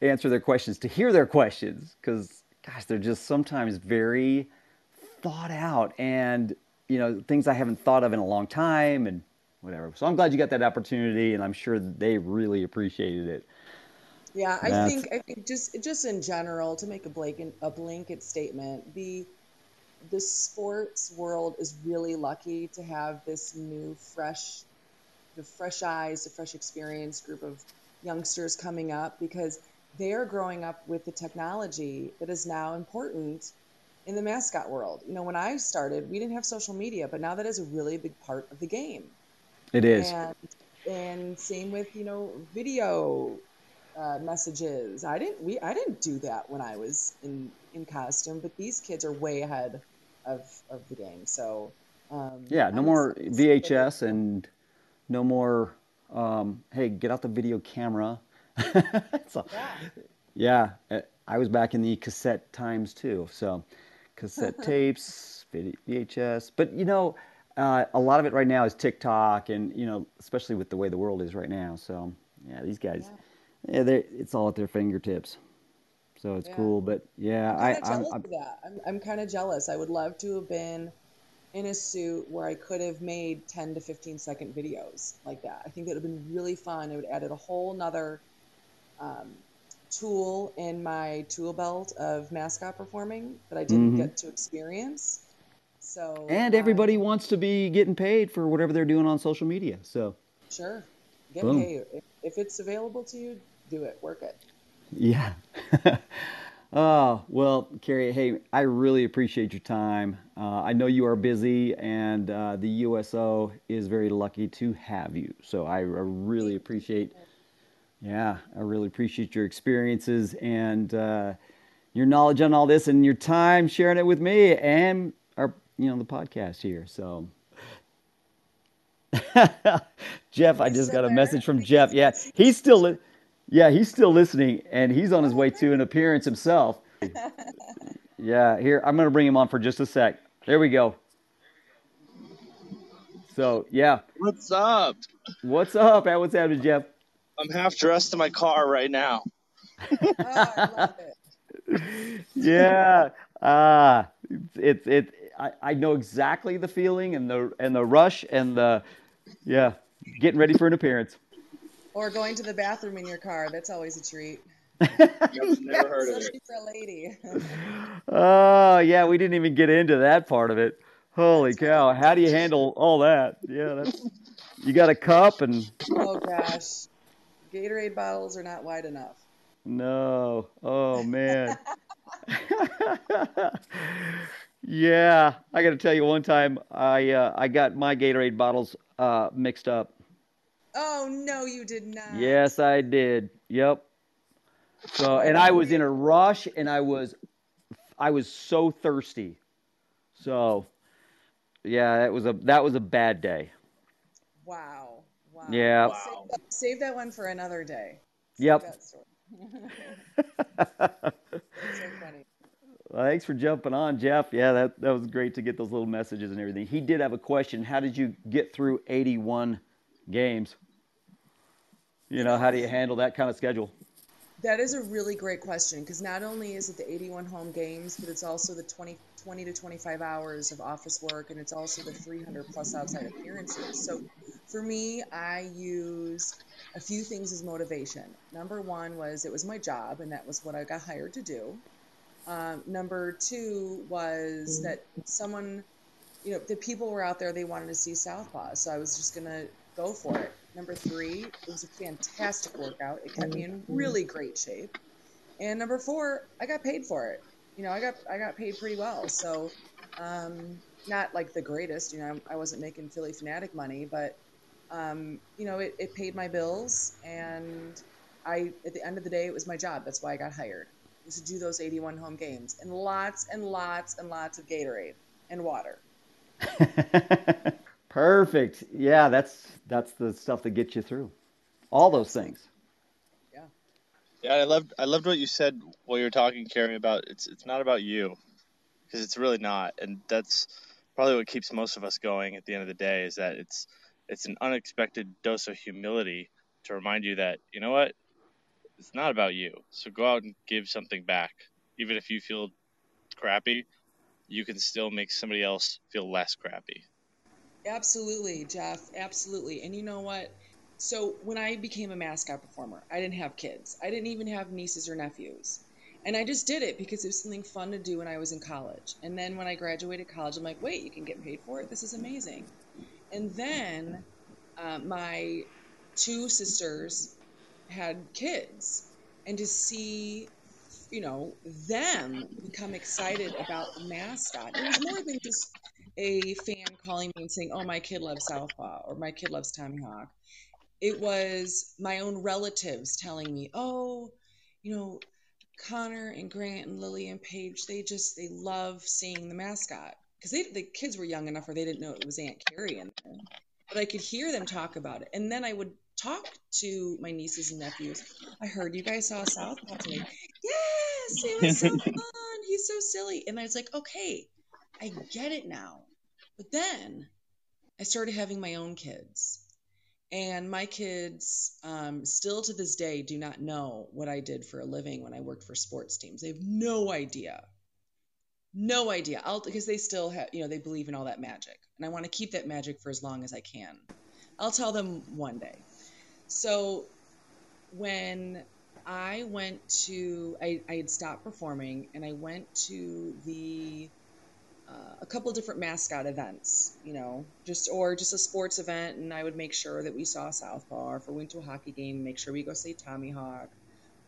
answer their questions, to hear their questions, because gosh, they're just sometimes very thought out, and you know things I haven't thought of in a long time, and whatever. So I'm glad you got that opportunity, and I'm sure they really appreciated it.
Yeah, I
That's
think I think just just in general to make a blanket a blanket statement, the the sports world is really lucky to have this new fresh the fresh eyes, the fresh experience group of youngsters coming up because they are growing up with the technology that is now important in the mascot world. You know, when I started, we didn't have social media, but now that is a really big part of the game.
it is.
And and same with, you know, video uh, messages. I didn't we I didn't do that when I was in in costume, but these kids are way ahead of of the game. So um,
Yeah, no more
excited to see what they
VHS and no more. Um, hey, get out the video camera. so,
Yeah.
Yeah, I was back in the cassette times too. So, cassette tapes, VHS. But you know, uh, a lot of it right now is TikTok, and you know, especially with the way the world is right now. So, yeah, these guys,
Yeah.
yeah, they it's all at their fingertips. So it's
Yeah.
cool. But yeah,
I'm
I,
kind of
I'm, I'm
of that. I'm I'm kind of jealous. I would love to have been in a suit where I could have made 10 to 15 second videos like that. I think that would have been really fun. It would have added a whole nother um, tool in my tool belt of mascot performing that I didn't
hmm
get to experience. So,
And
um,
everybody wants to be getting paid for whatever they're doing on social media. So,
sure, get
boom.
paid. If, if it's available to you, do it, work it.
Yeah. Oh, well, Carrie, hey, I really appreciate your time. Uh, I know you are busy, and uh, the USO is very lucky to have you. So I, I really appreciate, yeah, I really appreciate your experiences and uh, your knowledge on all this and your time sharing it with me and our, you know, the podcast here. So. Jeff, I just got a message from Jeff. Yeah, he's still, li- yeah, he's still listening, and he's on his way to an appearance himself. Yeah, here I'm gonna bring him on for just a sec. There we go. So yeah,
What's up?
what's up? Hey, What's happening, Jeff?
I'm half dressed in my car right now.
Oh, I love it.
Yeah, ah, it's it. I, I know exactly the feeling and the and the rush and the yeah, getting ready for an appearance.
Or going to the bathroom in your car. That's always a treat,
Yep, never heard of it.
especially for a lady.
Oh yeah, we didn't even get into that part of it. Holy cow! How do you handle all that? Yeah, that's you got a cup and
Oh gosh, Gatorade bottles are not wide enough.
no. Oh man. Yeah, I got to tell you, one time I uh, I got my Gatorade bottles uh, mixed up.
Oh no, you did not.
Yes, I did. Yep. So, oh, and I was in a rush, and I was I was so thirsty. So, yeah, that was a that was a bad day.
Wow. Wow.
Yeah.
Wow.
Save, that, save that one for another day. Save
Yep.
that story. That's so funny.
Well, thanks for jumping on, Jeff. Yeah, that, that was great to get those little messages and everything. He did have a question. How did you get through 81 games? You know, how do you handle that kind of schedule?
That is a really great question because not only is it the 81 home games, but it's also the 20, 20 to 25 hours of office work and it's also the 300 plus outside appearances. So for me, I use a few things as motivation. Number one was it was my job and that was what I got hired to do. Um, number two was that someone, you know, the people were out there, they wanted to see Southpaw. So I was just going to go for it. Number three, it was a fantastic workout. It kept me in really great shape. And number four, I got paid for it. You know, I got I got paid pretty well. So, um, not like the greatest. You know, I wasn't making Phillie Phanatic money, but um, you know, it, it paid my bills. And I, at the end of the day, it was my job. That's why I got hired. Was to do those 81 home games and lots and lots and lots of Gatorade and water.
Perfect. Yeah, that's that's the stuff that gets you through. All those things.
Yeah.
Yeah, I loved I loved what you said while you were talking, Carrie, about it's it's not about you, because it's really not, and that's probably what keeps most of us going at the end of the day is that it's it's an unexpected dose of humility to remind you that you know what, it's not about you. So go out and give something back, even if you feel crappy, you can still make somebody else feel less crappy.
Absolutely, Jeff. Absolutely. And you know what? So when I became a mascot performer, I didn't have kids. I didn't even have nieces or nephews. And I just did it because it was something fun to do when I was in college. And then when I graduated college, I'm like, wait, you can get paid for it? This is amazing. And then uh, my two sisters had kids. And to see, you know, them become excited about mascot, it was more than just a fan calling me and saying, "Oh, my kid loves Southpaw" or "My kid loves Tommy Hawk." It was my own relatives telling me, "Oh, you know, Connor and Grant and Lily and Paige, they just they love seeing the mascot because the kids were young enough where they didn't know it was Aunt Carrie in there, but I could hear them talk about it, and then I would talk to my nieces and nephews. I heard you guys saw Southpaw today. Yes, it was so fun. He's so silly, and I was like, okay. I get it now. But then I started having my own kids. And my kids um, still to this day do not know what I did for a living when I worked for sports teams. They have no idea. No idea. I'll, because they still have, you know, they believe in all that magic. And I want to keep that magic for as long as I can. I'll tell them one day. So when I went to, I, I had stopped performing and I went to the, uh, a couple different mascot events, you know, just or just a sports event, and I would make sure that we saw Southpaw. Or if we went to a hockey game, make sure we go see Tommy Hawk.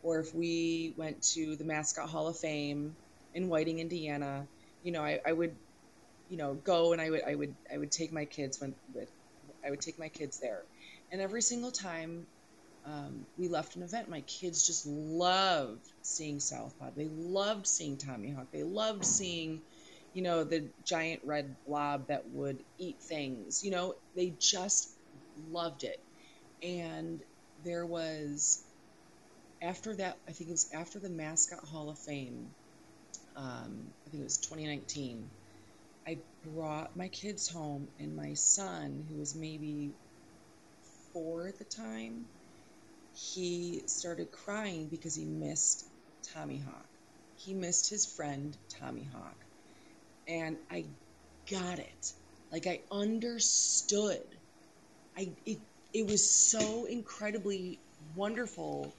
Or if we went to the Mascot Hall of Fame in Whiting, Indiana, you know, I, I would, you know, go and I would I would I would take my kids when with I would take my kids there, and every single time um, we left an event, my kids just loved seeing Southpaw. They loved seeing Tommy Hawk. They loved seeing you know, the giant red blob that would eat things. You know, they just loved it. And there was, after that, I think it was after the Mascot Hall of Fame, um, I think it was 2019, I brought my kids home, and my son, who was maybe four at the time, he started crying because he missed Tommy Hawk. He missed his friend, Tommy Hawk and I got it. Like I understood. I it it was so incredibly wonderful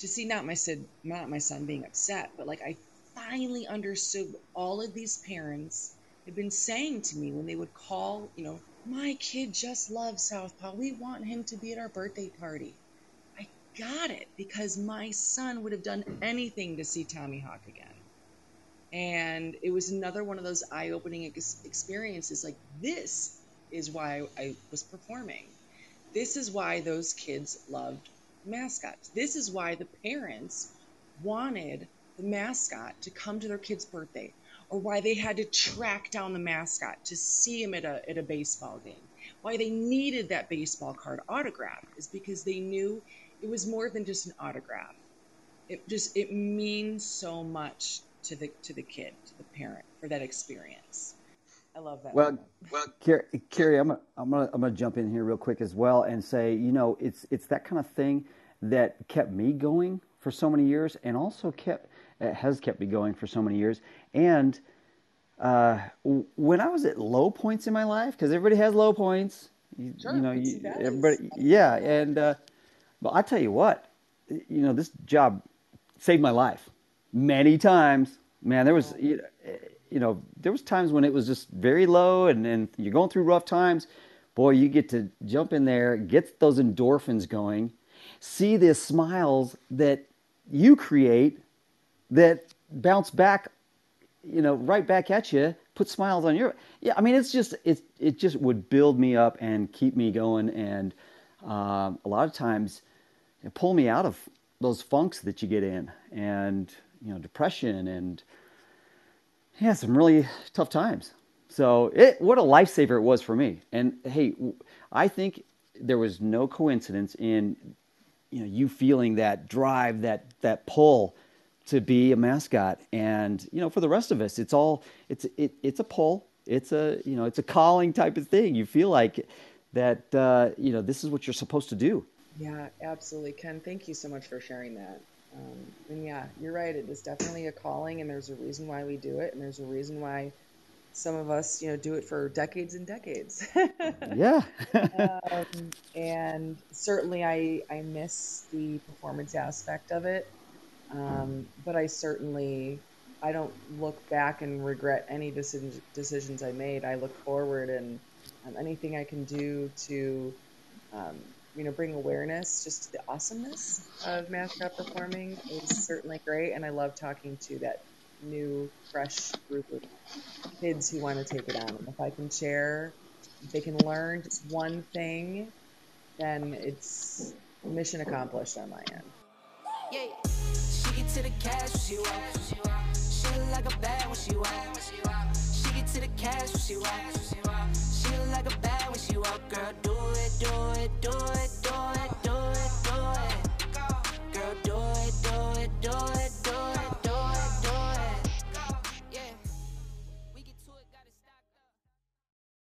to see not my son not my son being upset, but like I finally understood what all of these parents had been saying to me when they would call, you know, my kid just loves Southpaw. We want him to be at our birthday party. I got it because my son would have done anything to see Tommy Hawk again and it was another one of those eye-opening ex- experiences like this is why I was performing this is why those kids loved mascots this is why the parents wanted the mascot to come to their kid's birthday or why they had to track down the mascot to see him at a, at a baseball game. Why they needed that baseball card autograph is because they knew it was more than just an autograph. It just it means so much to the to the kid, to the parent for that experience. I love that.
Well, well, Carrie, Carrie I'm gonna, I'm gonna I'm gonna jump in here real quick as well and say, you know, it's it's that kind of thing that kept me going for so many years, and also kept has kept me going for so many years. And uh, when I was at low points in my life, because everybody has low points, you,
sure,
you know, you, everybody, yeah, and uh, but I tell you what, you know, this job saved my life many times. Man, there was you know there was times when it was just very low, and you're going through rough times. Boy, you get to jump in there, get those endorphins going, see the smiles that you create that bounce back, you know, right back at you, put smiles on your. Yeah, I mean, it's just it it just would build me up and keep me going, and um, a lot of times pull me out of those funks that you get in, and you know, depression and yeah, some really tough times. So it what a lifesaver it was for me. And hey, I think there was no coincidence in you know you feeling that drive, that that pull to be a mascot. And you know, for the rest of us, it's all it's it, it's a pull. It's a you know it's a calling type of thing. You feel like that uh, you know this is what you're supposed to do.
Yeah, absolutely, Ken. Thank you so much for sharing that. Um, and yeah, you're right. It is definitely a calling, and there's a reason why we do it, and there's a reason why some of us, you know, do it for decades and decades.
yeah.
um, and certainly, I I miss the performance aspect of it, um, but I certainly I don't look back and regret any decisions decisions I made. I look forward and um, anything I can do to um, you know, bring awareness just to the awesomeness of mascot performing is certainly great. And I love talking to that new, fresh group of kids who want to take it on. And if I can share, if they can learn just one thing, then it's mission accomplished on my end. Yeah, she get to the cash she. She look like a bad when she. She get to the cash she feel like a bad when she walk, girl.
Do it, do it, do it, do it, do it, do it. Girl, do it,
do it, do it, do it.